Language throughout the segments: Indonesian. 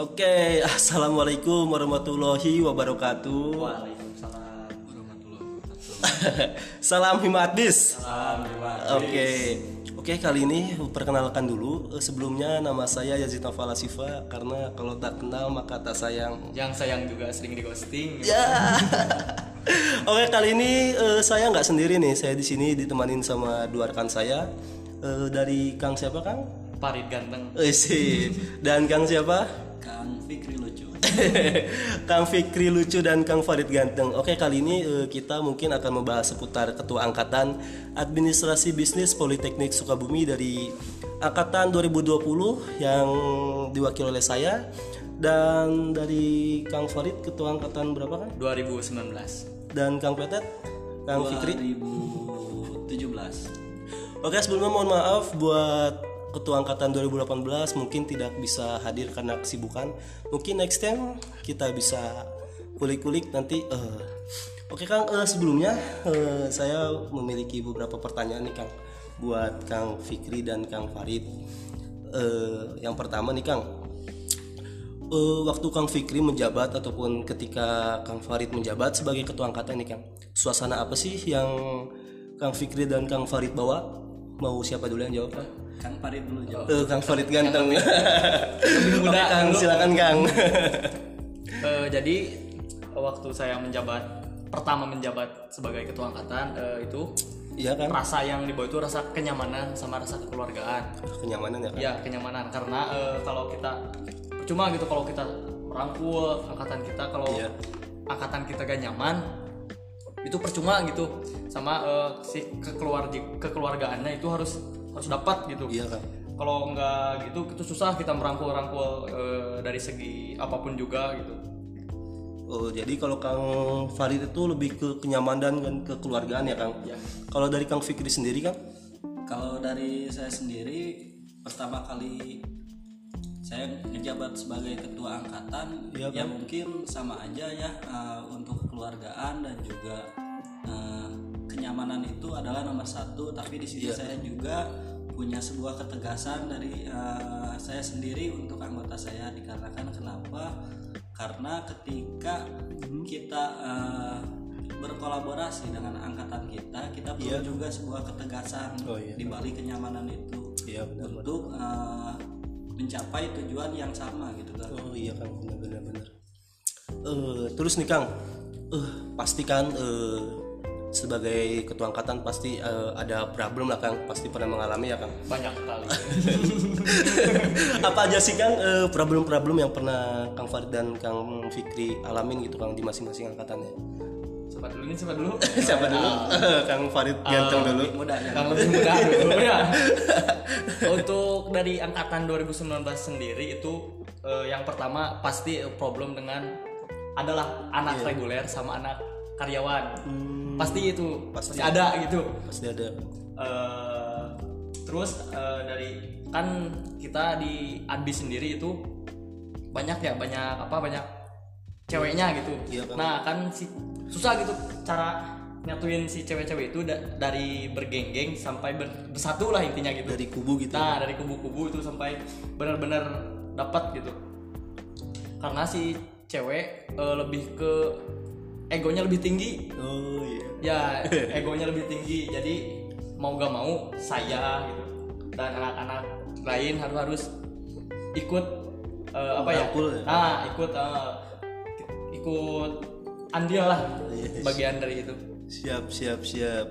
Oke, assalamualaikum warahmatullahi wabarakatuh. Waalaikumsalam warahmatullahi wabarakatuh. Salam himatis. Salam Dewa. Oke, oke kali ini perkenalkan dulu. Eh, Sebelumnya nama saya Yazid Nafala Siva karena kalau tak kenal maka tak sayang. Yang sayang juga sering di ghosting. Ya. Oke kali ini eh, saya nggak sendiri nih. Saya di sini ditemanin sama dua rekan saya Eh, dari Kang siapa Kang? Parit ganteng. Eh sih. Dan Kang siapa? Kang Fikri lucu. Dan Kang Farid ganteng. Oke kali ini eh, kita mungkin akan membahas seputar Ketua Angkatan Administrasi Bisnis Politeknik Sukabumi dari Angkatan 2020 yang diwakili oleh saya dan dari Kang Farid Ketua Angkatan berapa kan? 2019. Dan Kang Petet, Kang Fikri. 2017 Oke sebelumnya mohon maaf buat Ketua Angkatan 2018 mungkin tidak bisa hadir karena kesibukan. Mungkin next time kita bisa kulik-kulik nanti. eh. Oke Kang, eh, sebelumnya eh, saya memiliki beberapa pertanyaan nih Kang buat Kang Fikri dan Kang Farid. Eh, yang pertama nih Kang, Eh, waktu Kang Fikri menjabat ataupun ketika Kang Farid menjabat sebagai ketua angkatan nih Kang, suasana apa sih yang Kang Fikri dan Kang Farid bawa? Mau siapa dulu yang jawab? Kang? Kang Farid dulu jawab Eh, Kang Farid ganteng. Lebih muda Kang, silakan Kang. Eh, jadi waktu saya menjabat pertama menjabat sebagai ketua angkatan eh, itu Iya kan? rasa yang dibawa itu rasa kenyamanan sama rasa kekeluargaan. Kenyamanan ya Kang. Ya kenyamanan karena eh, kalau kita cuma gitu kalau kita merangkul angkatan kita kalau Iya. angkatan kita gak nyaman itu percuma gitu sama eh, si kekeluarga kekeluargaannya itu harus harus dapat gitu. Iya Kang. Kalau nggak gitu itu susah kita merangkul-rangkul eh, dari segi apa pun juga gitu. Oh, jadi kalau Kang Farid itu lebih ke kenyamanan dan kekeluargaan ya Kang. Ya. Kalau dari Kang Fikri sendiri Kang? kalau dari saya sendiri pertama kali saya ngejabat sebagai ketua angkatan Iya, ya mungkin sama aja ya eh, untuk kekeluargaan dan juga eh, kenyamanan itu adalah nomor satu. Tapi di sini saya juga punya sebuah ketegasan dari eh, saya sendiri untuk anggota saya. Dikarenakan kenapa? Karena ketika kita eh, berkolaborasi dengan angkatan kita kita perlu juga sebuah ketegasan Oh, iya. di balik kenyamanan itu. Iya benar. untuk eh, mencapai tujuan yang sama gitu kan Oh iya Kang, benar benar benar. Eh, terus nih Kang, eh pasti kan eh, sebagai ketua angkatan pasti eh, ada problem lah Kang, pasti pernah mengalami ya Kang. Banyak kali. Apa aja sih Kang eh, problem-problem yang pernah Kang Farid dan Kang Fikri alamin gitu Kang di masing-masing angkatannya? siapa dulu nih siapa dulu? Siapa dulu? Kang Farid ganteng dulu. mudah ya Kang lebih muda dulu ya. Untuk dari angkatan 2019 sendiri itu eh, yang pertama pasti problem dengan adalah anak reguler sama anak karyawan. Pasti itu Pasti. pasti ada gitu. Pasti ada. Eh, terus eh, dari kan kita di Adbi sendiri itu banyak ya banyak apa banyak ceweknya gitu. Iya, kan. Nah kan si susah gitu cara nyatuin si cewek-cewek itu da- dari bergenggeng sampai ber- bersatu lah intinya gitu. Dari kubu gitu. Nah dari kubu-kubu itu sampai benar-benar dapat gitu. Karena si cewek eh, lebih ke egonya lebih tinggi Oh iya. ya egonya lebih tinggi jadi mau gak mau saya gitu dan anak-anak lain harus harus ikut eh, apa ya ya? ah ikut eh, ikut andil lah Yes. bagian dari itu Siap siap siap.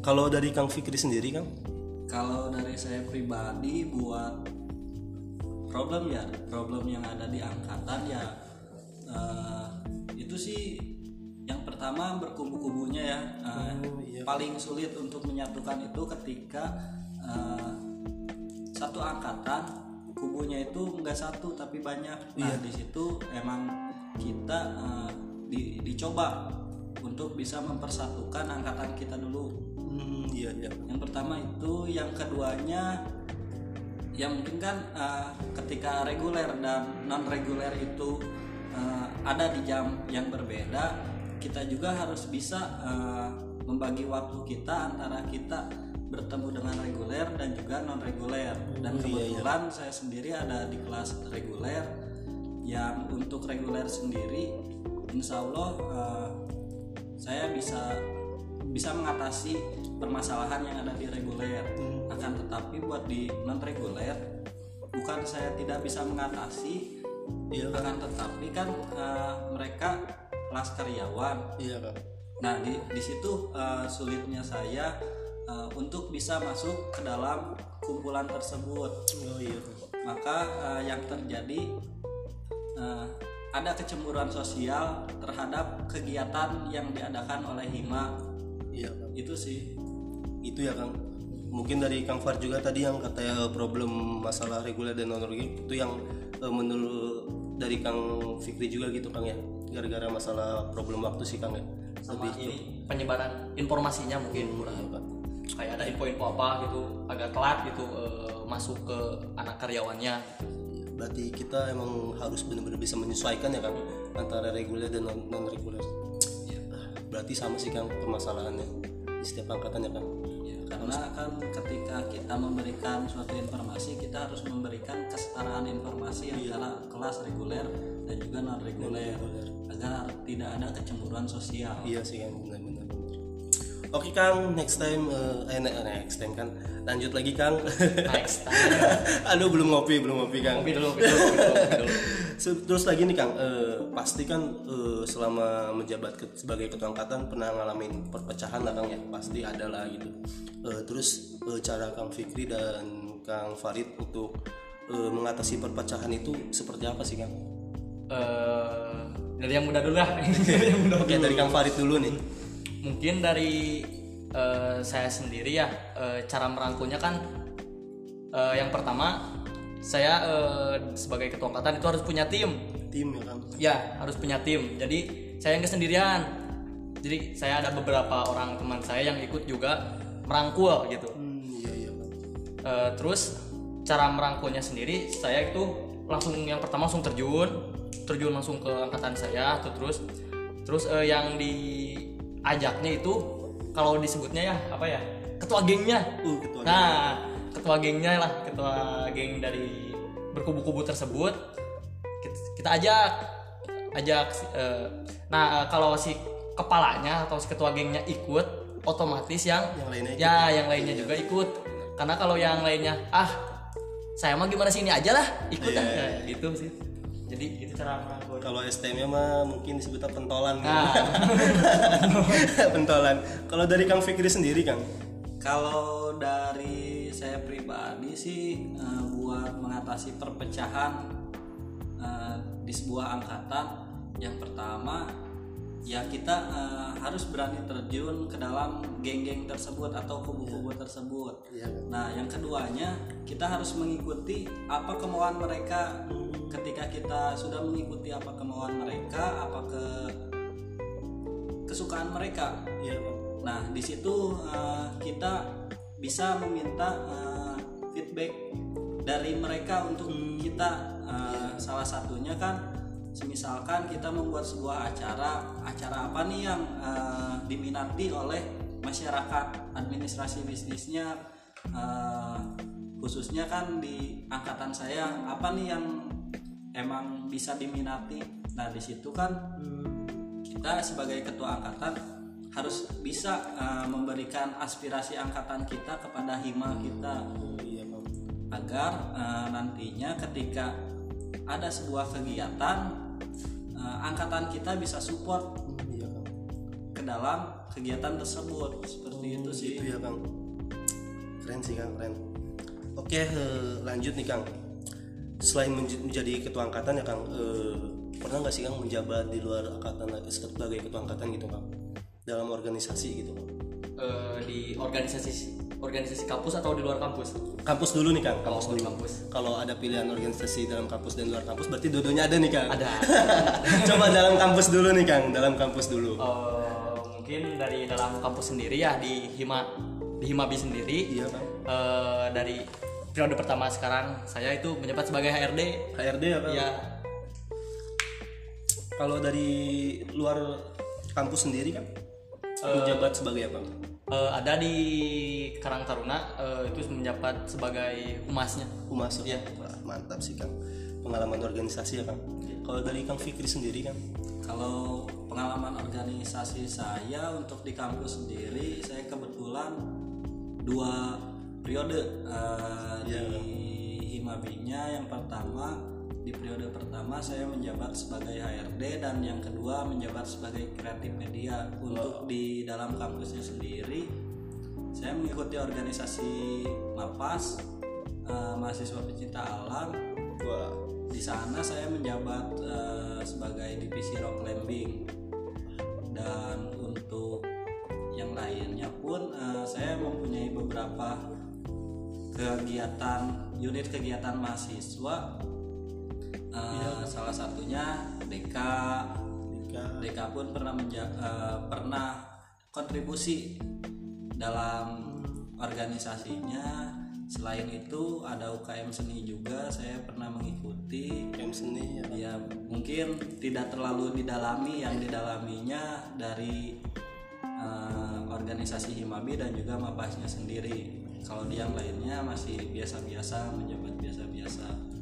Kalau dari Kang Fikri sendiri Kang? kalau dari saya pribadi buat problem ya problem yang ada di angkatan ya eh, itu sih yang pertama berkubu-kubunya ya Eh, Oh, iya. paling sulit untuk menyatukan itu ketika eh, satu angkatan kubunya itu enggak satu tapi banyak nah Iya. di situ emang kita eh, di- dicoba untuk bisa mempersatukan angkatan kita dulu Hmm, iya iya. yang pertama itu, yang keduanya yang mungkin kan eh, ketika reguler dan non reguler itu eh, ada di jam yang berbeda, kita juga harus bisa eh, membagi waktu kita antara kita bertemu dengan reguler dan juga non reguler. Dan Oh, iya, iya. kebetulan saya sendiri ada di kelas reguler yang untuk reguler sendiri insya Allah eh, saya bisa bisa mengatasi permasalahan yang ada di reguler akan tetapi buat di non reguler bukan saya tidak bisa mengatasi Iya kan? akan tetapi kan eh, mereka kelas karyawan Iya kan? Nah, di, di situ eh, sulitnya saya eh, untuk bisa masuk ke dalam kumpulan tersebut. Oh iya. Maka eh, yang terjadi eh, ada kecemburuan sosial terhadap kegiatan yang diadakan oleh Hima. Iya kan? Itu sih. Itu ya Kang. Mungkin dari Kang Far juga tadi yang katanya problem masalah reguler dan non reguler itu yang eh, menurut dari Kang Fikri juga gitu Kang ya. Gara-gara masalah problem waktu sih Kang ya. sama Lebih ini penyebaran informasinya mungkin kurang Iya, Kang. kayak ada info-info apa gitu agak telat gitu eh, masuk ke anak karyawannya gitu. Berarti kita emang harus benar-benar bisa menyesuaikan ya Kang antara reguler dan non reguler. Berarti sama sih Kang permasalahannya di setiap angkatan ya Kang. Ya, karena kan ketika kita memberikan suatu informasi kita harus memberikan kesetaraan informasi antara kelas reguler dan juga non reguler agar tidak ada kecemburuan sosial. Iya sih Kang benar-benar. Oke Kang, next time eh eh, ne- next time kan lanjut lagi Kang. next time Aduh belum ngopi, belum ngopi Kang. kopi dulu kopi dulu kopi dulu, Terus lagi nih Kang, eh, pasti kan eh, selama menjabat ke- sebagai ketua angkatan pernah ngalamin perpecahan lah Kang ya, pasti ada lah gitu. Eh, terus eh, cara Kang Fikri dan Kang Farid untuk eh, mengatasi perpecahan itu seperti apa sih Kang? Eh, dari yang muda dulu lah Oke dari Kang Farid dulu nih. Mungkin dari eh, saya sendiri ya eh, cara merangkulnya kan eh, yang pertama saya eh, sebagai ketua angkatan itu harus punya tim. Tim ya Kang. ya harus punya tim. Jadi saya nggak sendirian jadi saya ada beberapa orang teman saya yang ikut juga merangkul gitu. Hmm, iya iya. Eh, terus cara merangkulnya sendiri saya itu langsung yang pertama langsung terjun. Terjun langsung ke angkatan saya tuh terus terus eh, yang diajaknya itu kalau disebutnya ya apa ya ketua gengnya. Uh, ketua nah ketua gengnya lah ketua geng dari berkubu-kubu tersebut. Kita, kita ajak ajak eh, nah kalau si kepalanya atau si ketua gengnya ikut otomatis yang Yang lainnya ikut. ya yang lainnya juga ikut. Karena kalau yang lainnya ah saya mah gimana sih ini aja lah ikut Iya, ah iya, Nah, gitu sih jadi itu cara merangkul Kalau STM nya mah mungkin disebutnya pentolan. gitu. Nah. pentolan. Kalau dari Kang Fikri sendiri Kang? Kalau dari saya pribadi sih eh, buat mengatasi perpecahan eh, di sebuah angkatan yang pertama ya kita eh, harus berani terjun ke dalam geng-geng tersebut atau kubu-kubu tersebut. Iya. Nah, yang keduanya kita harus mengikuti apa kemauan mereka. Ketika kita sudah mengikuti apa kemauan mereka, apa ke kesukaan mereka, Iya Kang. Nah, di situ eh, kita bisa meminta eh, feedback dari mereka untuk kita. Eh, Salah satunya kan, misalkan kita membuat sebuah acara, acara apa nih yang eh, diminati oleh masyarakat, administrasi bisnisnya, eh, khususnya kan di angkatan saya, apa nih yang emang bisa diminati. Nah, di situ kan kita sebagai ketua angkatan harus bisa uh, memberikan aspirasi angkatan kita kepada hima kita agar uh, nantinya ketika ada sebuah kegiatan uh, angkatan kita bisa support Iya Kang. ke dalam kegiatan tersebut seperti itu sih Itu ya Kang. Keren sih Kang, keren. Oke, eh, lanjut nih Kang. Selain menj- menjadi ketua angkatan ya Kang, eh, pernah nggak sih Kang menjabat di luar angkatan sebagai ketua angkatan gitu Kang? Dalam organisasi gitu Kang. Eh, di organisasi organisasi kampus atau di luar kampus Kampus dulu nih Kang, kampus Oh, dulu. kampus. Kalau ada pilihan organisasi dalam kampus dan luar kampus, berarti dua-duanya ada nih Kang. ada Coba dalam kampus dulu nih Kang, dalam kampus dulu. Eh, mungkin dari dalam kampus sendiri ya di hima di himabi sendiri Iya Kang. eh, dari periode pertama sekarang saya itu menjabat sebagai HRD HRD ya Kang. ya Kalau dari luar kampus sendiri kan, menjabat sebagai apa? Eh, ada di Karang Taruna eh, itu menjabat sebagai humasnya Humas. Iya. Wah, mantap sih Kang. pengalaman organisasi ya kang kalau dari kang Fikri sendiri kan Kalau pengalaman organisasi saya untuk di kampus sendiri, saya kebetulan dua periode eh, di Himabinya. Yang pertama di periode pertama saya menjabat sebagai HRD dan yang kedua menjabat sebagai kreatif media. Untuk di dalam kampusnya sendiri, saya mengikuti organisasi MAPAS, eh, mahasiswa pecinta alam, wah. Di sana saya menjabat eh, sebagai divisi rock climbing. Dan untuk yang lainnya pun eh, saya mempunyai beberapa kegiatan unit kegiatan mahasiswa Eh, salah satunya DK DK pun pernah menja- eh, pernah kontribusi dalam organisasinya. Selain itu ada UKM seni juga saya pernah mengikuti. UKM seni ya. Ya mungkin tidak terlalu didalami yang didalaminya dari eh, organisasi Himabi dan juga mapasnya sendiri. Kalau di yang lainnya masih biasa-biasa menjabat biasa-biasa.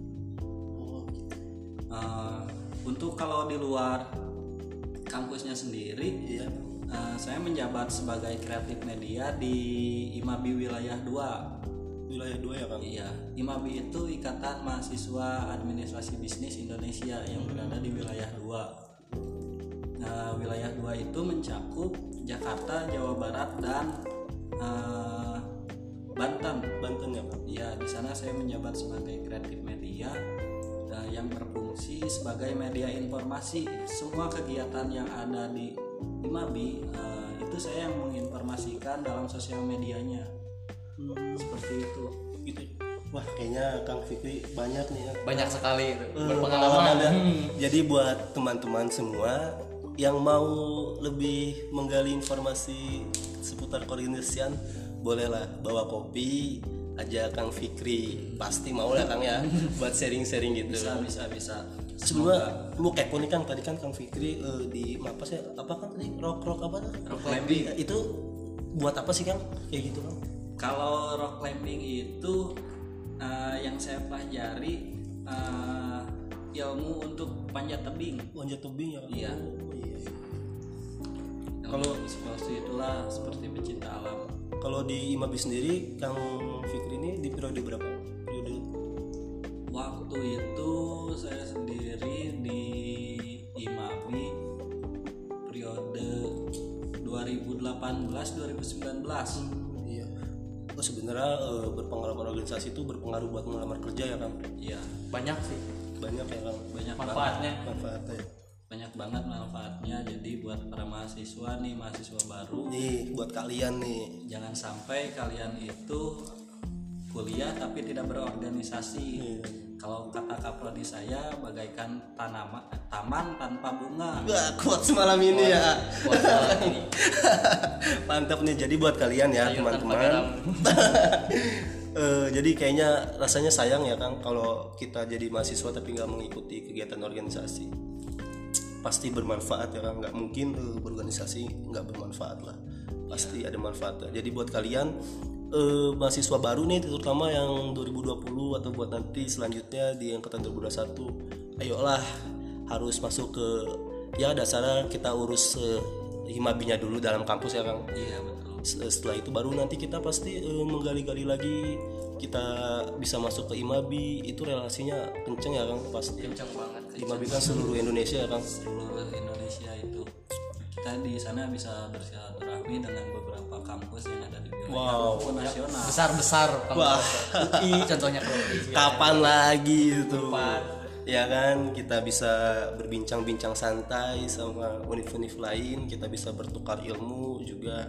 Eh, untuk kalau di luar kampusnya sendiri iya. eh, saya menjabat sebagai kreatif media di Imabi wilayah 2 wilayah dua ya kang Iya, IMABI itu Ikatan Mahasiswa Administrasi Bisnis Indonesia yang berada di wilayah 2. Nah, wilayah 2 itu mencakup Jakarta, Jawa Barat dan eh, Banten. Banten ya kang Ya, di sana saya menjabat sebagai kreatif media eh, yang berfungsi sebagai media informasi. Semua kegiatan yang ada di IMABI eh, itu saya yang menginformasikan dalam sosial medianya. Seperti itu. gitu wah kayaknya kang Fikri banyak nih ya banyak sekali. Eh, berpengalaman dan Hmm. jadi buat teman-teman semua yang mau lebih menggali informasi seputar koordinasian bolehlah bawa kopi aja Kang Fikri pasti mau lah Kang ya buat sharing-sharing gitu Bisa, bisa, bisa. sebelumnya mau kepo nih Kang tadi kan Kang Fikri eh, di apa sih apa kan tadi rock rock apa tuh Rock climbing. Eh, itu buat apa sih Kang kayak gitu Kang Kalau rock climbing itu eh, yang saya pelajari eh, ilmu untuk panjat tebing. Wanjat tebing ya? Iya. Oh, iya. Kalau seperti itulah seperti pecinta alam. kalau di Imabi sendiri Kang Fikri ini di periode berapa periode Waktu itu saya sendiri di Imabi periode 2018-2019. Iya. Oh sebenarnya eh, berpengalaman organisasi itu berpengaruh buat melamar kerja ya Kang. Iya, banyak sih Banyak ya Kang banyak banget. manfaatnya manfaatnya. Banyak banget manfaatnya. Jadi buat para mahasiswa nih, mahasiswa baru Nih buat kalian nih. jangan sampai kalian itu kuliah tapi tidak berorganisasi Iya. kalau kata kaprodi saya bagaikan tanaman taman tanpa bunga Wah kuat semalam ini ya. Wah, banget ini Mantap nih. Jadi buat kalian ya tanpa teman-teman. Eh, jadi kayaknya rasanya sayang ya Kang kalau kita jadi mahasiswa tapi nggak mengikuti kegiatan organisasi. Pasti bermanfaat ya Kang. Nggak mungkin eh, berorganisasi nggak bermanfaat lah. Pasti ada manfaatnya. Jadi buat kalian eh, mahasiswa baru nih terutama yang 2020 atau buat nanti selanjutnya di angkatan 2021, ayolah harus masuk ke ya dasarnya kita urus eh, himabinya dulu dalam kampus ya Kang. Iya betul. Setelah itu baru nanti kita pasti eh, menggali-gali lagi. Kita bisa masuk ke Imabi itu relasinya kenceng ya Kang pasti kenceng banget Imabi kan seluruh Indonesia ya Kang. Seluruh Indonesia itu kita di sana bisa bersilaturahmi dengan beberapa kampus yang ada di wilayah Wow. maupun nasional besar besar Wah. UI contohnya kalau UI. kapan lagi itu Kapan? ya kan kita bisa berbincang-bincang santai sama univ-univ lain kita bisa bertukar ilmu juga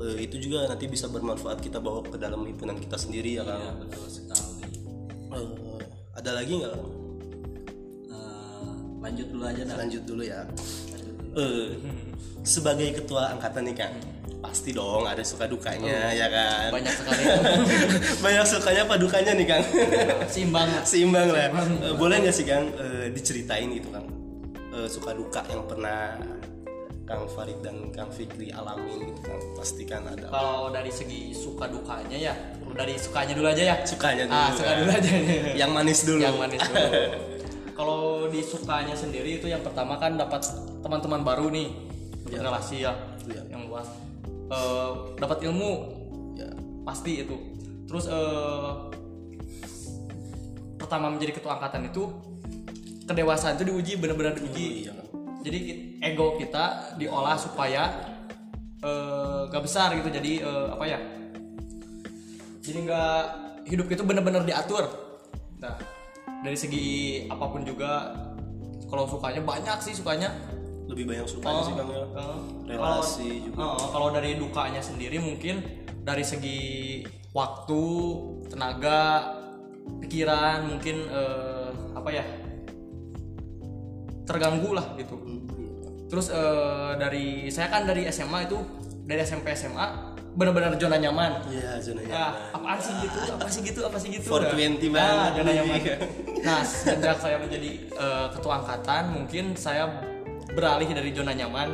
Eh, itu juga nanti bisa bermanfaat kita bawa ke dalam himpunan kita sendiri ya Kang Iya, betul sekali Eh, ada lagi nggak? Eh, lanjut dulu aja dah lanjut dulu ya Eh, sebagai ketua angkatan nih kan pasti dong ada suka dukanya ya kan? banyak sekali. Banyak sukanya apa dukanya nih kang? Simbang seimbang lah. Eh, boleh nggak sih kang eh, diceritain gitu kang? Eh, suka duka yang pernah kang Farid dan kang Fikri alamin gitu kang. Pasti kan ada. Kalau dari segi suka dukanya ya dari sukanya dulu aja ya. Sukanya dulu, ah suka kan. dulu aja. Yang manis dulu. Yang manis dulu. Kalau di sukanya sendiri itu yang pertama kan dapat teman-teman baru nih dapat relasi ya Iya. yang luas. Eh, dapat ilmu. Ya pasti itu. Terus eh, pertama menjadi ketua angkatan itu kedewasaan itu diuji benar-benar diuji. Iya. jadi ego kita diolah supaya eh, gak besar gitu. Jadi eh, apa ya? Jadi nggak hidup itu benar-benar diatur. Nah dari segi apa pun juga kalau sukanya banyak sih sukanya lebih banyak sukanya sih kang ya. Eh, relasi kalau- juga. eh, kalau dari dukanya sendiri mungkin dari segi waktu tenaga pikiran mungkin eh, apa ya? Terganggu lah gitu. Terus eh, dari saya kan dari SMA itu dari SMP SMA benar-benar zona nyaman. Iya zona ya nyaman. apaan sih gitu? Apa sih gitu? Apa sih gitu? 420 Nah, banget. zona nyaman. Nah sejak saya menjadi eh, ketua angkatan mungkin saya beralih dari zona nyaman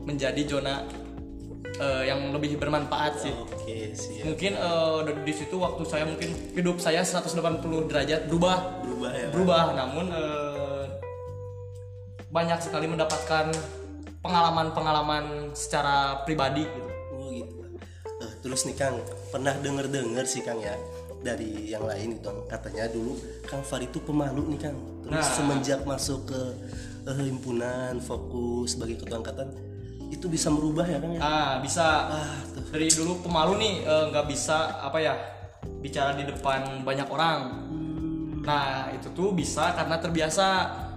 menjadi zona eh, yang lebih bermanfaat sih oke siap mungkin dari- di situ waktu saya mungkin hidup saya 180 derajat berubah berubah ya berubah namun eh, banyak sekali mendapatkan pengalaman-pengalaman secara pribadi gitu. Oh gitu. Eh, terus nih Kang, pernah denger dengar sih Kang ya dari yang lain itu katanya dulu Kang Farid itu pemalu nih Kang. Terus Nah. semenjak masuk ke eh, himpunan fokus sebagai ketua angkatan itu bisa merubah ya Kang ya? Ah bisa Ah, tuh. dari dulu pemalu nih eh, nggak bisa apa ya bicara di depan banyak orang. Nah itu tuh bisa karena terbiasa.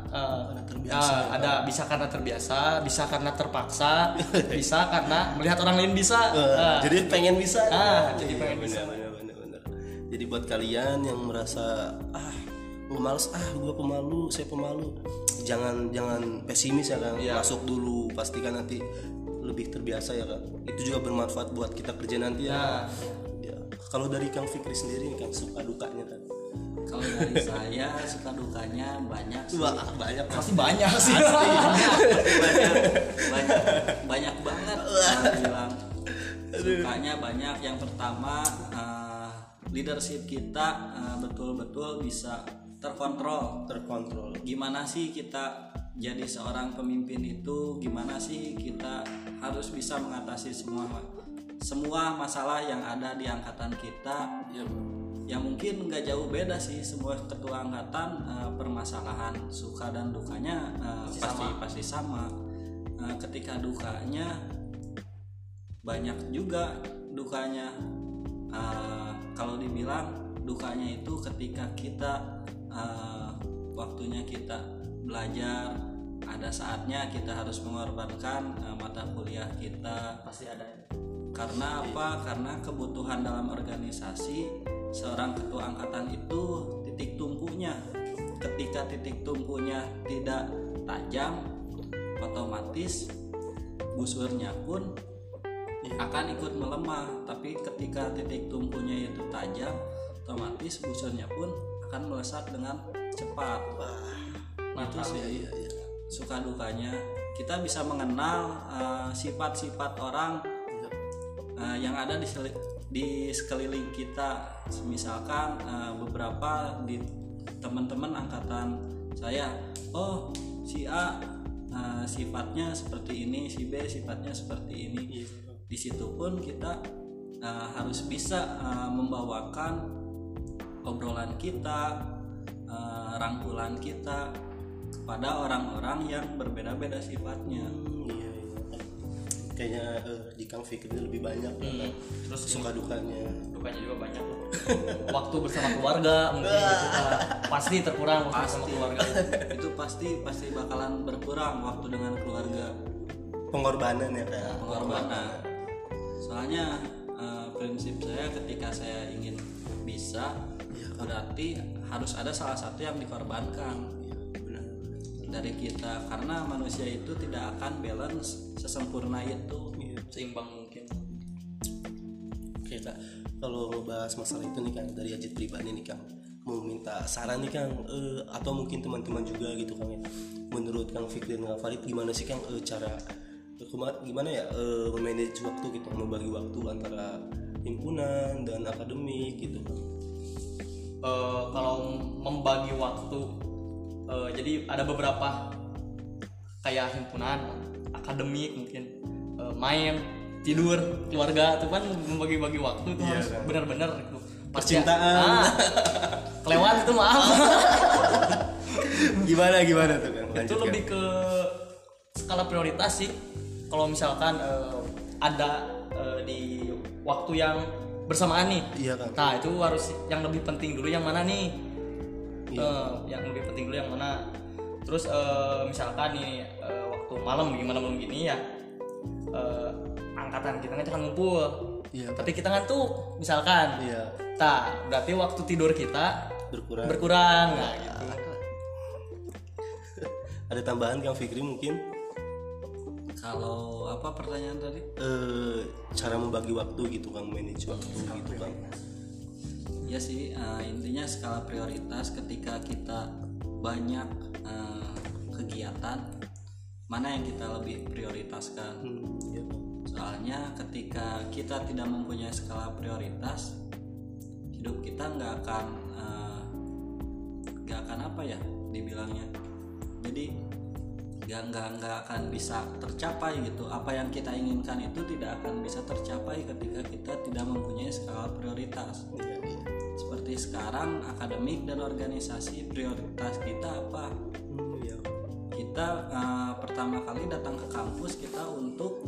eh, Karena terbiasa, ah, ada bisa karena terbiasa, bisa karena terpaksa, bisa karena melihat orang lain bisa. Eh, Ah. jadi pengen bisa. Ah, Iya, jadi pengen bener, bisa. bener, bener, bener. Jadi buat kalian yang merasa ah gue males ah gue pemalu saya pemalu jangan jangan pesimis ya kan Iya. masuk dulu pastikan nanti lebih terbiasa ya kan itu juga bermanfaat buat kita kerja nanti ya, ya. kalau dari kang Fikri sendiri nih kan suka dukanya kan kalau dari saya suka dukanya banyak sih. wah banyak. Pasti banyak sih. banyak. Banyak. Banyak banget. Bilang. Sukanya banyak. Yang pertama eh, leadership kita eh, betul-betul bisa terkontrol. Terkontrol. Gimana sih kita jadi seorang pemimpin itu? Gimana sih kita harus bisa mengatasi semua semua masalah yang ada di angkatan kita? Ya yang mungkin nggak jauh beda sih semua ketua angkatan eh, permasalahan suka dan dukanya eh, pasti. pasti sama. Eh, ketika dukanya banyak juga dukanya Eh, kalau dibilang dukanya itu ketika kita eh, waktunya kita belajar ada saatnya kita harus mengorbankan eh, mata kuliah kita Pasti ada. karena apa? Karena kebutuhan dalam organisasi seorang ketua angkatan itu titik tumpunya. Ketika titik tumpunya tidak tajam, otomatis busurnya pun akan ikut melemah. Tapi ketika titik tumpunya itu tajam, otomatis busurnya pun akan melesat dengan cepat. itu sih iya iya suka dukanya. Kita bisa mengenal eh, sifat-sifat orang uh, yang ada di seli- di sekeliling kita misalkan uh, beberapa di teman-teman angkatan saya oh si A uh, sifatnya seperti ini si B sifatnya seperti ini di situ pun kita uh, harus bisa uh, membawakan obrolan kita uh, rangkulan kita kepada orang-orang yang berbeda-beda sifatnya. Hmm, iya, iya. kayaknya eh, di kang Fikri lebih banyak ya, kan? Terus suka dukanya. dukanya juga banyak. Waktu bersama keluarga mungkin gitu, ah, pasti terkurang waktu bersama pasti. keluarga. Itu pasti pasti bakalan berkurang waktu dengan keluarga. Pengorbanan ya kan pengorbanan. Soalnya eh, prinsip saya ketika saya ingin bisa berarti harus ada salah satu yang dikorbankan. Benar. Dari kita karena manusia itu tidak akan balance sesempurna itu. Seimbang mungkin. Kak, kalau ngebahas masalah itu nih kang dari Ajit pribadi nih kang, mau minta saran nih kang, eh, atau mungkin teman-teman juga gitu kang ya. Menurut kang Fikri dan kang Farid gimana sih kang eh, cara eh, gimana ya eh, memanage waktu gitu, membagi waktu antara himpunan dan akademik gitu Eh, kalau membagi waktu eh, jadi ada beberapa kayak himpunan akademik mungkin eh, main tidur keluarga itu kan membagi-bagi waktu itu Iya, harus kan. benar-benar itu Pasti- Percintaan. Ah, kelewat itu maaf. Gimana gimana tuh kan itu lebih ke skala prioritas sih. Kalau misalkan eh, ada eh, di waktu yang bersamaan nih. Iya kan nah itu harus yang lebih penting dulu yang mana nih? Iya. Eh, yang lebih penting dulu yang mana? Terus eh, misalkan nih eh, waktu malam gimana malam gini ya eh, angkatan kita kan jangan ngumpul. Iya. Tapi kita ngantuk misalkan. Iya. Nah berarti waktu tidur kita berkurang. berkurang nah gitu. Ada tambahan kang Fikri mungkin kalau apa pertanyaan tadi? Eh, cara membagi waktu gitu kang manage waktu gitu kang. ya. Sih eh, intinya skala prioritas ketika kita banyak eh, kegiatan mana yang kita lebih prioritaskan? Hmm, iya. Soalnya ketika kita tidak mempunyai skala prioritas hidup kita nggak akan eh, nggak akan apa ya dibilangnya. Jadi nggak nggak nggak akan bisa tercapai gitu. Apa yang kita inginkan itu tidak akan bisa tercapai ketika kita tidak mempunyai skala prioritas. Seperti sekarang akademik dan organisasi prioritas kita apa? Hmm, iya. Kita eh, pertama kali datang ke kampus kita untuk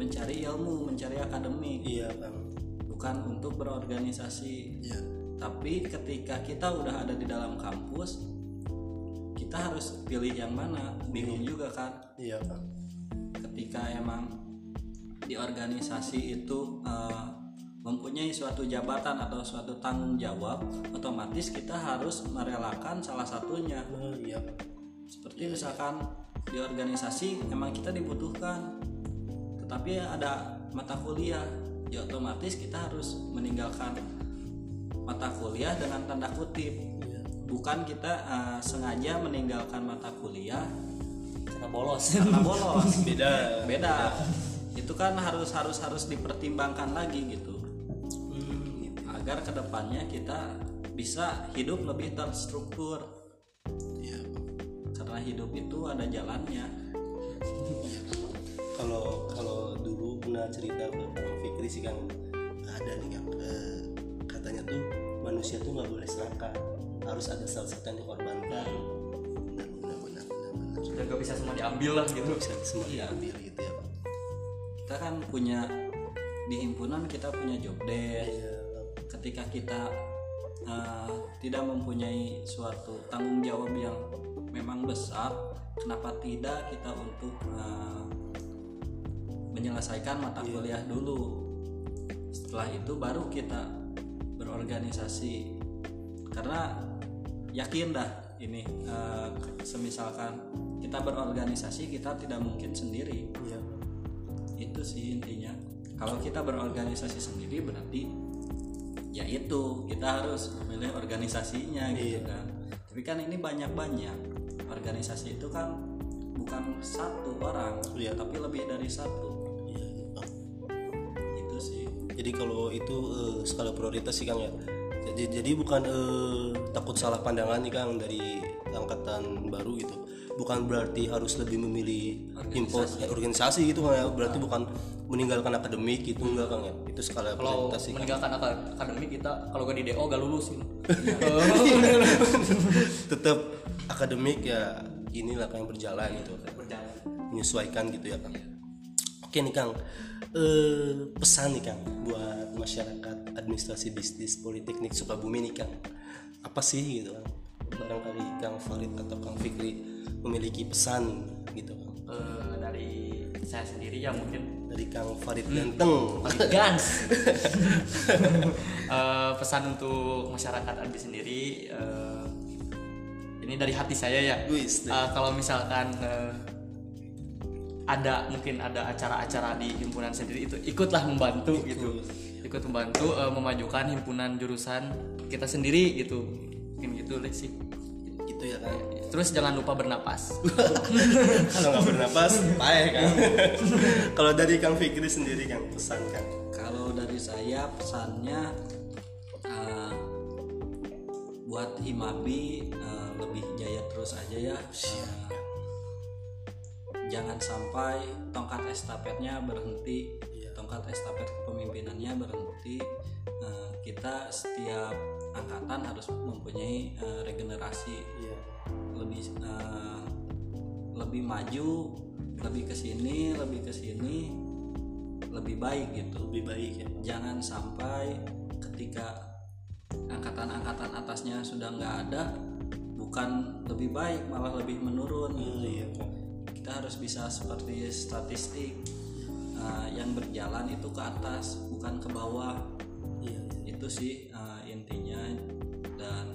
mencari ilmu mencari akademik. Iya kang bukan untuk berorganisasi. Iya. Tapi ketika kita udah ada di dalam kampus kita harus pilih yang mana. Bingung juga kan iya kang ketika emang di organisasi itu eh, mempunyai suatu jabatan atau suatu tanggung jawab otomatis kita harus merelakan salah satunya. Oh, iya. Seperti misalkan di organisasi emang kita dibutuhkan tetapi ada mata kuliah ya otomatis kita harus meninggalkan mata kuliah dengan tanda kutip. iya bukan kita eh, sengaja meninggalkan mata kuliah karena bolos. karena bolos. Beda. Beda. Itu kan harus harus harus dipertimbangkan lagi gitu. Hmm, agar ke depannya kita bisa hidup lebih terstruktur. Iya. Karena hidup itu ada jalannya. Kalau kalau dulu pernah cerita ke Kang Fikri sih Kang ada nih Kang eh, katanya tuh manusia tuh nggak boleh serakah harus ada salah satu yang dikorbankan. Benar benar benar benar. Benar dan gak bisa semua diambil lah gitu. Bisa semua diambil gitu ya Bang. kita kan punya di himpunan kita punya job desk. Iya, ketika kita uh, tidak mempunyai suatu tanggung jawab yang memang besar kenapa tidak kita untuk uh, menyelesaikan mata kuliah dulu? Setelah itu baru kita berorganisasi. Karena yakin dah ini uh, semisalkan kita berorganisasi kita tidak mungkin sendiri. Iya. Itu sih intinya. Kalau kita berorganisasi sendiri berarti ya itu kita harus memilih organisasinya gitu Iya. kan. Tapi kan ini banyak banyak organisasi itu kan bukan satu orang Iya. tapi lebih dari satu. Iya Bang. itu sih. Jadi kalau itu eh, skala prioritas sih Kang ya jadi, jadi bukan eh, takut salah pandangan nih Kang dari angkatan baru gitu. Bukan berarti harus lebih memilih impor eh, organisasi gitu Kang ya. Berarti bukan meninggalkan akademik gitu enggak Kang ya. Itu skala kalau meninggalkan ak- akademik kita kalau gak di DO gak lulus gitu. Tetap akademik ya inilah Kang yang berjalan gitu. Berjalan. Menyesuaikan gitu ya Kang. Oke nih Kang eh, pesan nih Kang buat masyarakat administrasi bisnis politeknik Sukabumi nih Kang. Apa sih gitu Kang? Barangkali Kang Farid atau Kang Fikri memiliki pesan gitu Kang. Eh, dari saya sendiri ya mungkin. Dari Kang Farid Ganteng. Gans. Eh, pesan untuk masyarakat Adi sendiri eh, ini dari hati saya ya. Eh, kalau misalkan eh, ada mungkin ada acara-acara di himpunan sendiri itu ikutlah membantu gitu. Ikut membantu eh, memajukan himpunan jurusan kita sendiri gitu. Mungkin gitu deh sih. Gitu ya Kang terus jangan lupa bernapas. Kalau nggak bernapas payah Kang kalau dari Kang Fikri sendiri Kang pesan Kang? Kalau dari saya pesannya uh, buat Himabi uh, lebih jaya terus aja ya. Uh, jangan sampai tongkat estafetnya berhenti tongkat estafet kepemimpinannya berhenti Uh, kita setiap angkatan harus mempunyai uh, regenerasi Iya. lebih uh, lebih maju lebih ke sini lebih ke sini lebih baik gitu Lebih baik ya. jangan sampai ketika angkatan-angkatan atasnya sudah nggak ada bukan lebih baik malah lebih menurun gitu. Iya, Kang. Kita harus bisa seperti statistik uh, yang berjalan itu ke atas bukan ke bawah Iya. itu sih uh, intinya dan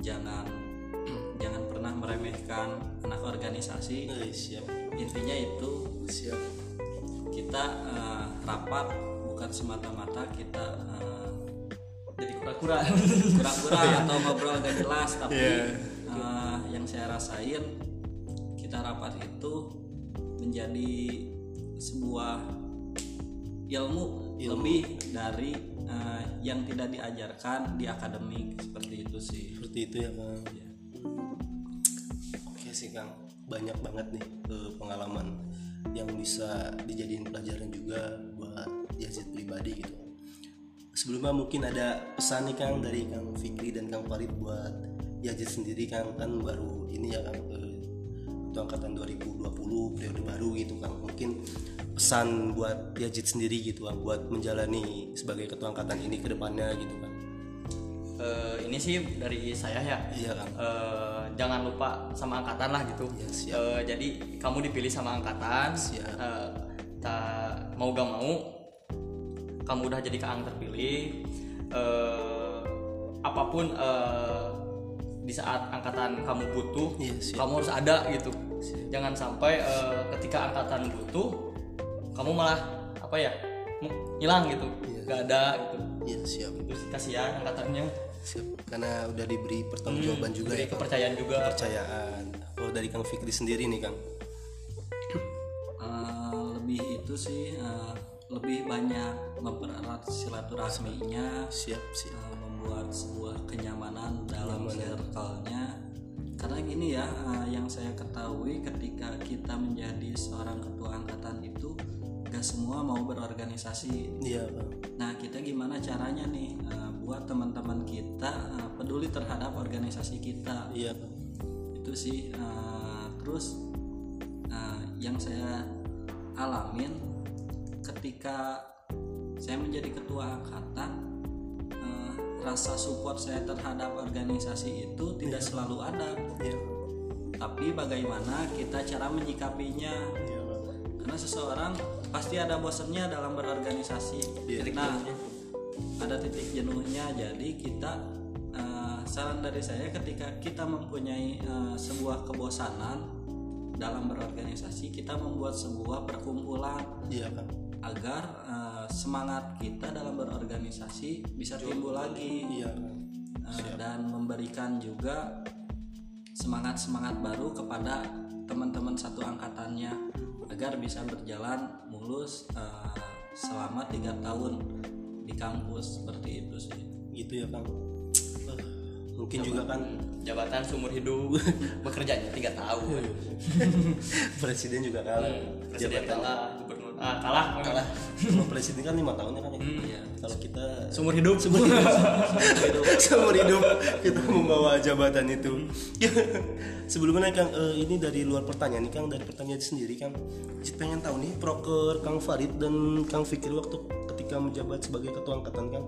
jangan jangan pernah meremehkan anak organisasi Eh, siap. intinya itu Siap. kita uh, rapat bukan semata-mata kita uh, jadi kura-kura kura-kura atau ngobrol gak jelas tapi Iya. uh, yang saya rasain kita rapat itu menjadi sebuah ilmu, lebih dari uh, yang tidak diajarkan di akademik seperti itu sih Seperti itu ya, Kang. Oke sih, Kang. Banyak banget nih eh, pengalaman yang bisa dijadiin pelajaran juga buat Yazid pribadi gitu. Sebelumnya mungkin ada pesan nih Kang dari Kang Fikri dan Kang Farid buat Yazid sendiri Kang kan baru ini ya Kang eh, itu angkatan 2020 periode baru gitu Kang. Mungkin pesan buat Yazid sendiri gitu Kang buat menjalani sebagai ketua angkatan ini ke depannya gitu Kang. Eh, ini sih dari saya ya Iya Kang. Eh, jangan lupa sama angkatan lah gitu Iya, siap. Eh, jadi kamu dipilih sama angkatan Siap. Eh, tak mau gak mau kamu udah jadi kaang terpilih Eh, apa pun eh, di saat angkatan kamu butuh Iya, siap. kamu harus ada gitu jangan sampai eh, ketika angkatan butuh kamu malah apa ya hilang gitu nggak ada gitu Iya siap. terus kasihan angkatannya Siap. Karena udah diberi pertanggungjawaban juga diberi ya kepercayaan juga kepercayaan. Kalau dari Kang Fikri sendiri nih Kang. Uh, lebih itu sih uh, lebih banyak mempererat silaturahminya Siap siap. uh, membuat sebuah kenyamanan dalam circle-nya karena gini ya uh, yang saya ketahui ketika kita menjadi seorang ketua angkatan itu gak semua mau berorganisasi. Iya nah kita gimana caranya nih uh, buat teman-teman kita uh, peduli terhadap organisasi kita? Iya itu sih uh, terus uh, yang saya alamin ketika saya menjadi ketua angkatan rasa support saya terhadap organisasi itu tidak selalu ada Iya. tapi bagaimana kita cara menyikapinya Kang. karena seseorang pasti ada bosannya dalam berorganisasi Iya. nah ada titik jenuhnya jadi kita eh, saran dari saya ketika kita mempunyai eh, sebuah kebosanan dalam berorganisasi kita membuat sebuah perkumpulan Kang. agar semangat kita dalam berorganisasi bisa timbul lagi Iya. Eh, dan memberikan juga semangat semangat baru kepada teman-teman satu angkatannya agar bisa berjalan mulus eh, selama tiga tahun di kampus seperti itu sih Gitu ya Kang. Mungkin juga kan jabatan seumur hidup bekerjanya tiga tahun presiden juga kalah. presiden Jabatan. kalah ah kalah kalah Kalau presiden kan lima tahun ya kan. ya? Iya. Kalau kita seumur hidup seumur hidup, seumur hidup kita membawa jabatan itu. Sebelumnya Kang, eh, ini dari luar pertanyaan nih Kang, dari pertanyaan sendiri Kang. Saya pengen tahu nih proker Kang Farid dan Kang Fikri waktu ketika menjabat sebagai ketua angkatan Kang.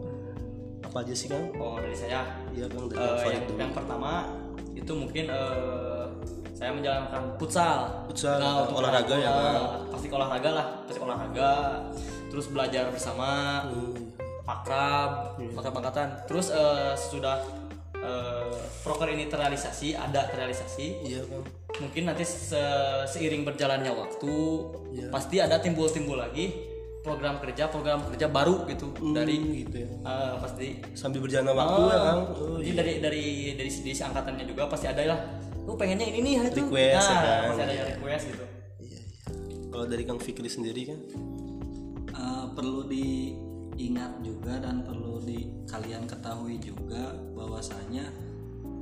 Apa aja sih Kang? oh dari saya Iya Kang dari Kang Farid yang, dulu. yang pertama itu mungkin eh, saya menjalankan futsal Futsal, untuk olahraga ya, Pasti olahraga lah pasti olahraga terus belajar bersama Hmm. makrab makrab angkatan terus eh, sesudah eh, proker ini terrealisasi ada terrealisasi Iya mungkin nanti se- seiring berjalannya waktu Iya. pasti ada timbul-timbul lagi program kerja program kerja baru gitu dari gitu ya. eh, pasti Sambil berjalan waktu ya Kang. Oh, jadi iya. dari dari dari si, dari si angkatannya juga pasti ada lah lu pengennya ini nih itu Request, nah, ya kan? pasti ada yang request gitu Iya, iya. Kalau dari Kang Fikri sendiri kan? Eh, perlu di ingat juga dan perlu di kalian ketahui juga bahwasanya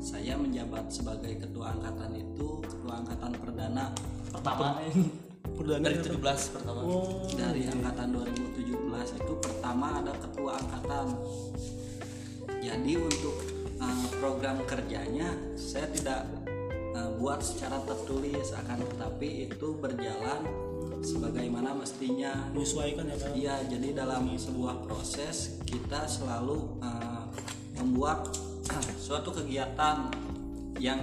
saya menjabat sebagai ketua angkatan itu ketua angkatan perdana pertama Perdana dari 17 pertama. Oh, dari angkatan 2017 itu pertama ada ketua angkatan. Jadi untuk uh, program kerjanya saya tidak uh, buat secara tertulis akan tetapi itu berjalan sebagaimana mestinya. Menyesuaikan ya kan Iya, jadi dalam sebuah proses kita selalu uh, membuat suatu kegiatan yang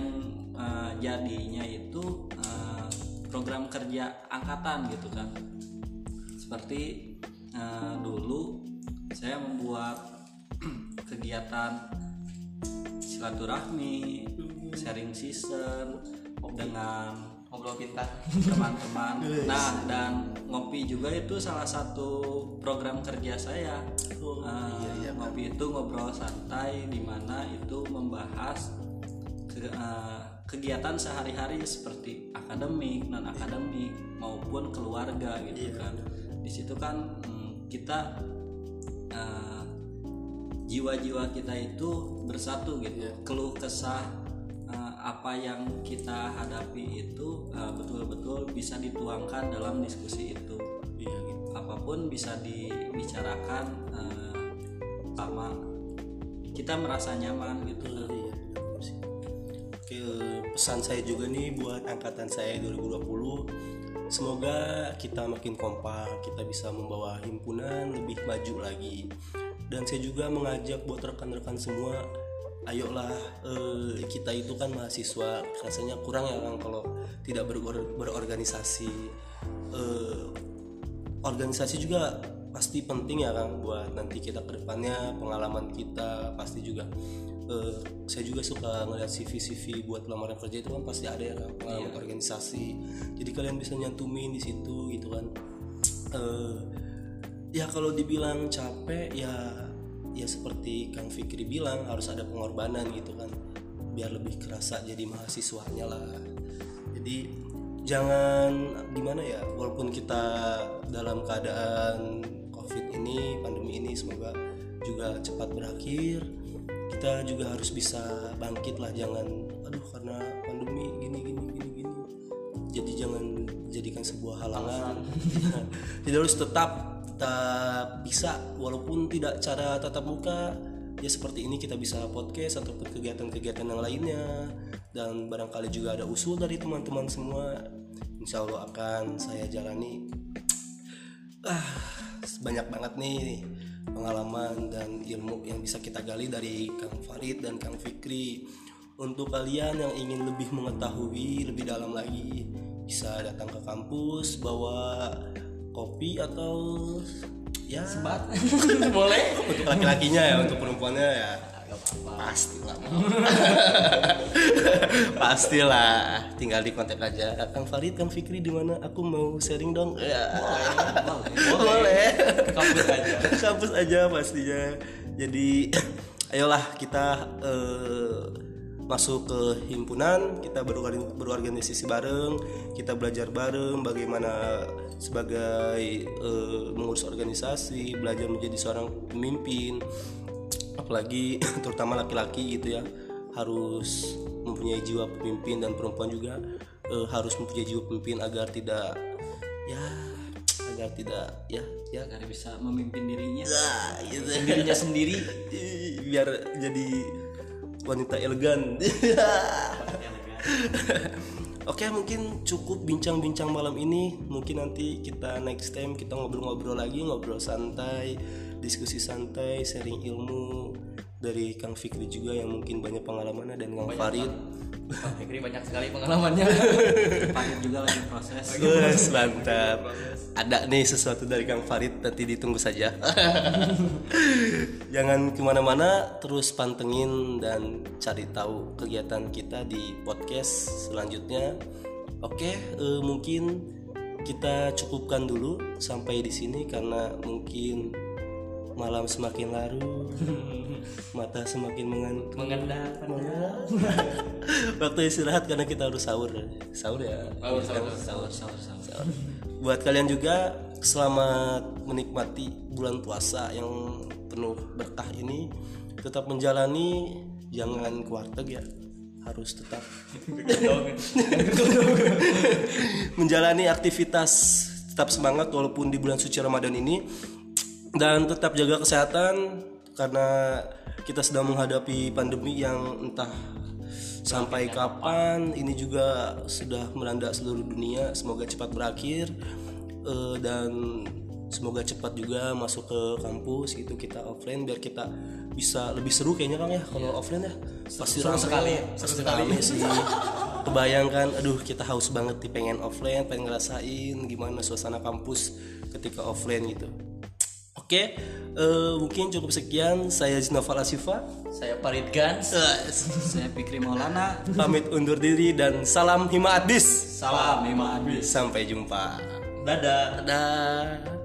uh, jadinya itu uh, program kerja angkatan gitu kan. Seperti uh, dulu saya membuat kegiatan silaturahmi, sharing season dengan ngobrol pintar teman-teman. Nah, dan ngopi juga itu salah satu program kerja saya. Oh, Eh, ngopi itu ngobrol santai di mana itu membahas ke- eh, kegiatan sehari-hari seperti akademik, non akademik maupun keluarga gitu kan. Di situ kan mm, kita eh, jiwa-jiwa kita itu bersatu gitu. Keluh kesah apa yang kita hadapi itu eh, betul-betul bisa dituangkan dalam diskusi itu. iya gitu Apa pun bisa dibicarakan eh, sama kita merasa nyaman gitu. Iya, sih. Oke, pesan saya juga nih buat angkatan saya 2020 Semoga kita makin kompak, kita bisa membawa himpunan lebih maju lagi Dan saya juga mengajak buat rekan-rekan semua Ayolah, eh, kita itu kan mahasiswa Rasanya kurang ya kan kalau tidak beror- berorganisasi. Eh, organisasi juga pasti penting ya Kang buat nanti kita ke depannya pengalaman kita pasti juga. Eh, saya juga suka ngeliat CV CV buat lamaran kerja itu kan pasti ada ya Kang pengalaman organisasi. Jadi kalian bisa nyantumin di situ gitu kan. Eh, ya kalau dibilang capek ya ya seperti Kang Fikri bilang harus ada pengorbanan gitu kan. Biar lebih kerasa jadi mahasiswanya lah. Jadi jangan gimana ya walaupun kita dalam keadaan covid ini pandemi ini semoga juga cepat berakhir kita juga harus bisa bangkit lah. Jangan aduh karena pandemi gini gini gini gini. Jadi jangan jadikan sebuah halangan. Jadi harus tetap tetap bisa walaupun tidak cara tatap muka ya seperti ini kita bisa podcast ataupun kegiatan-kegiatan yang lainnya. Dan barangkali juga ada usul dari teman-teman semua. Insya Allah akan saya jalani. Ah banyak banget nih pengalaman dan ilmu yang bisa kita gali dari Kang Farid dan Kang Fikri. Untuk kalian yang ingin lebih mengetahui lebih dalam lagi bisa datang ke kampus bawa kopi atau ya Bat. boleh. untuk laki-lakinya ya untuk perempuannya ya. Pastilah pastilah. Tinggal di kontak aja. Kang Farid Kang Fikri di mana? Aku mau sharing dong. Ya. boleh. Kampus aja. Kampus aja pastinya. Jadi ayolah kita eh, masuk ke himpunan kita berorgan- berorganisasi bareng kita belajar bareng bagaimana sebagai eh, mengurus organisasi belajar menjadi seorang pemimpin. Apalagi terutama laki-laki gitu ya harus mempunyai jiwa pemimpin dan perempuan juga eh, harus mempunyai jiwa pemimpin agar tidak ya agar tidak ya ya. Agar bisa memimpin dirinya. Nah, gitu. dirinya sendiri. Biar jadi wanita elegan. Oke mungkin cukup bincang-bincang malam ini. Mungkin nanti kita next time kita ngobrol-ngobrol lagi Ngobrol santai, diskusi santai, sharing ilmu Dari Kang Fikri juga yang mungkin banyak pengalamannya Dan Kang Farid. Bang Fikri banyak sekali pengalamannya. Pahit juga lagi proses. Wes, mantap. Ada nih sesuatu dari Kang Farid Nanti ditunggu saja. Jangan ke mana-mana Terus pantengin dan cari tahu kegiatan kita di podcast selanjutnya. Oke eh, mungkin kita cukupkan dulu sampai di sini Karena mungkin malam semakin larut. Mata semakin mengantuk mengendap. Waktu istirahat karena kita harus sahur. Sahur ya? Sahur, sahur, sahur sahur sahur. Buat kalian juga selamat menikmati bulan puasa yang penuh berkah ini. Tetap menjalani jangan keluarga ya. Harus tetap. Menjalani aktivitas tetap semangat walaupun di bulan suci Ramadan ini dan tetap jaga kesehatan karena kita sedang menghadapi pandemi yang entah sampai kapan. Ini juga sudah melanda seluruh dunia. Semoga cepat berakhir. Eh, dan semoga cepat juga masuk ke kampus. Gitu kita offline biar kita bisa lebih seru kayaknya kang ya. Kalau offline ya pasti Seru sekali, pasti rame sih. Kebayangkan aduh kita haus banget nih pengen offline pengen ngerasain gimana suasana kampus ketika offline gitu oke eh, mungkin cukup sekian saya Zinafal Asifa Saya Parit Gans. Saya Fikri Maulana. pamit undur diri dan salam hima adis Salam Imam Adis. sampai jumpa Dadah. dadah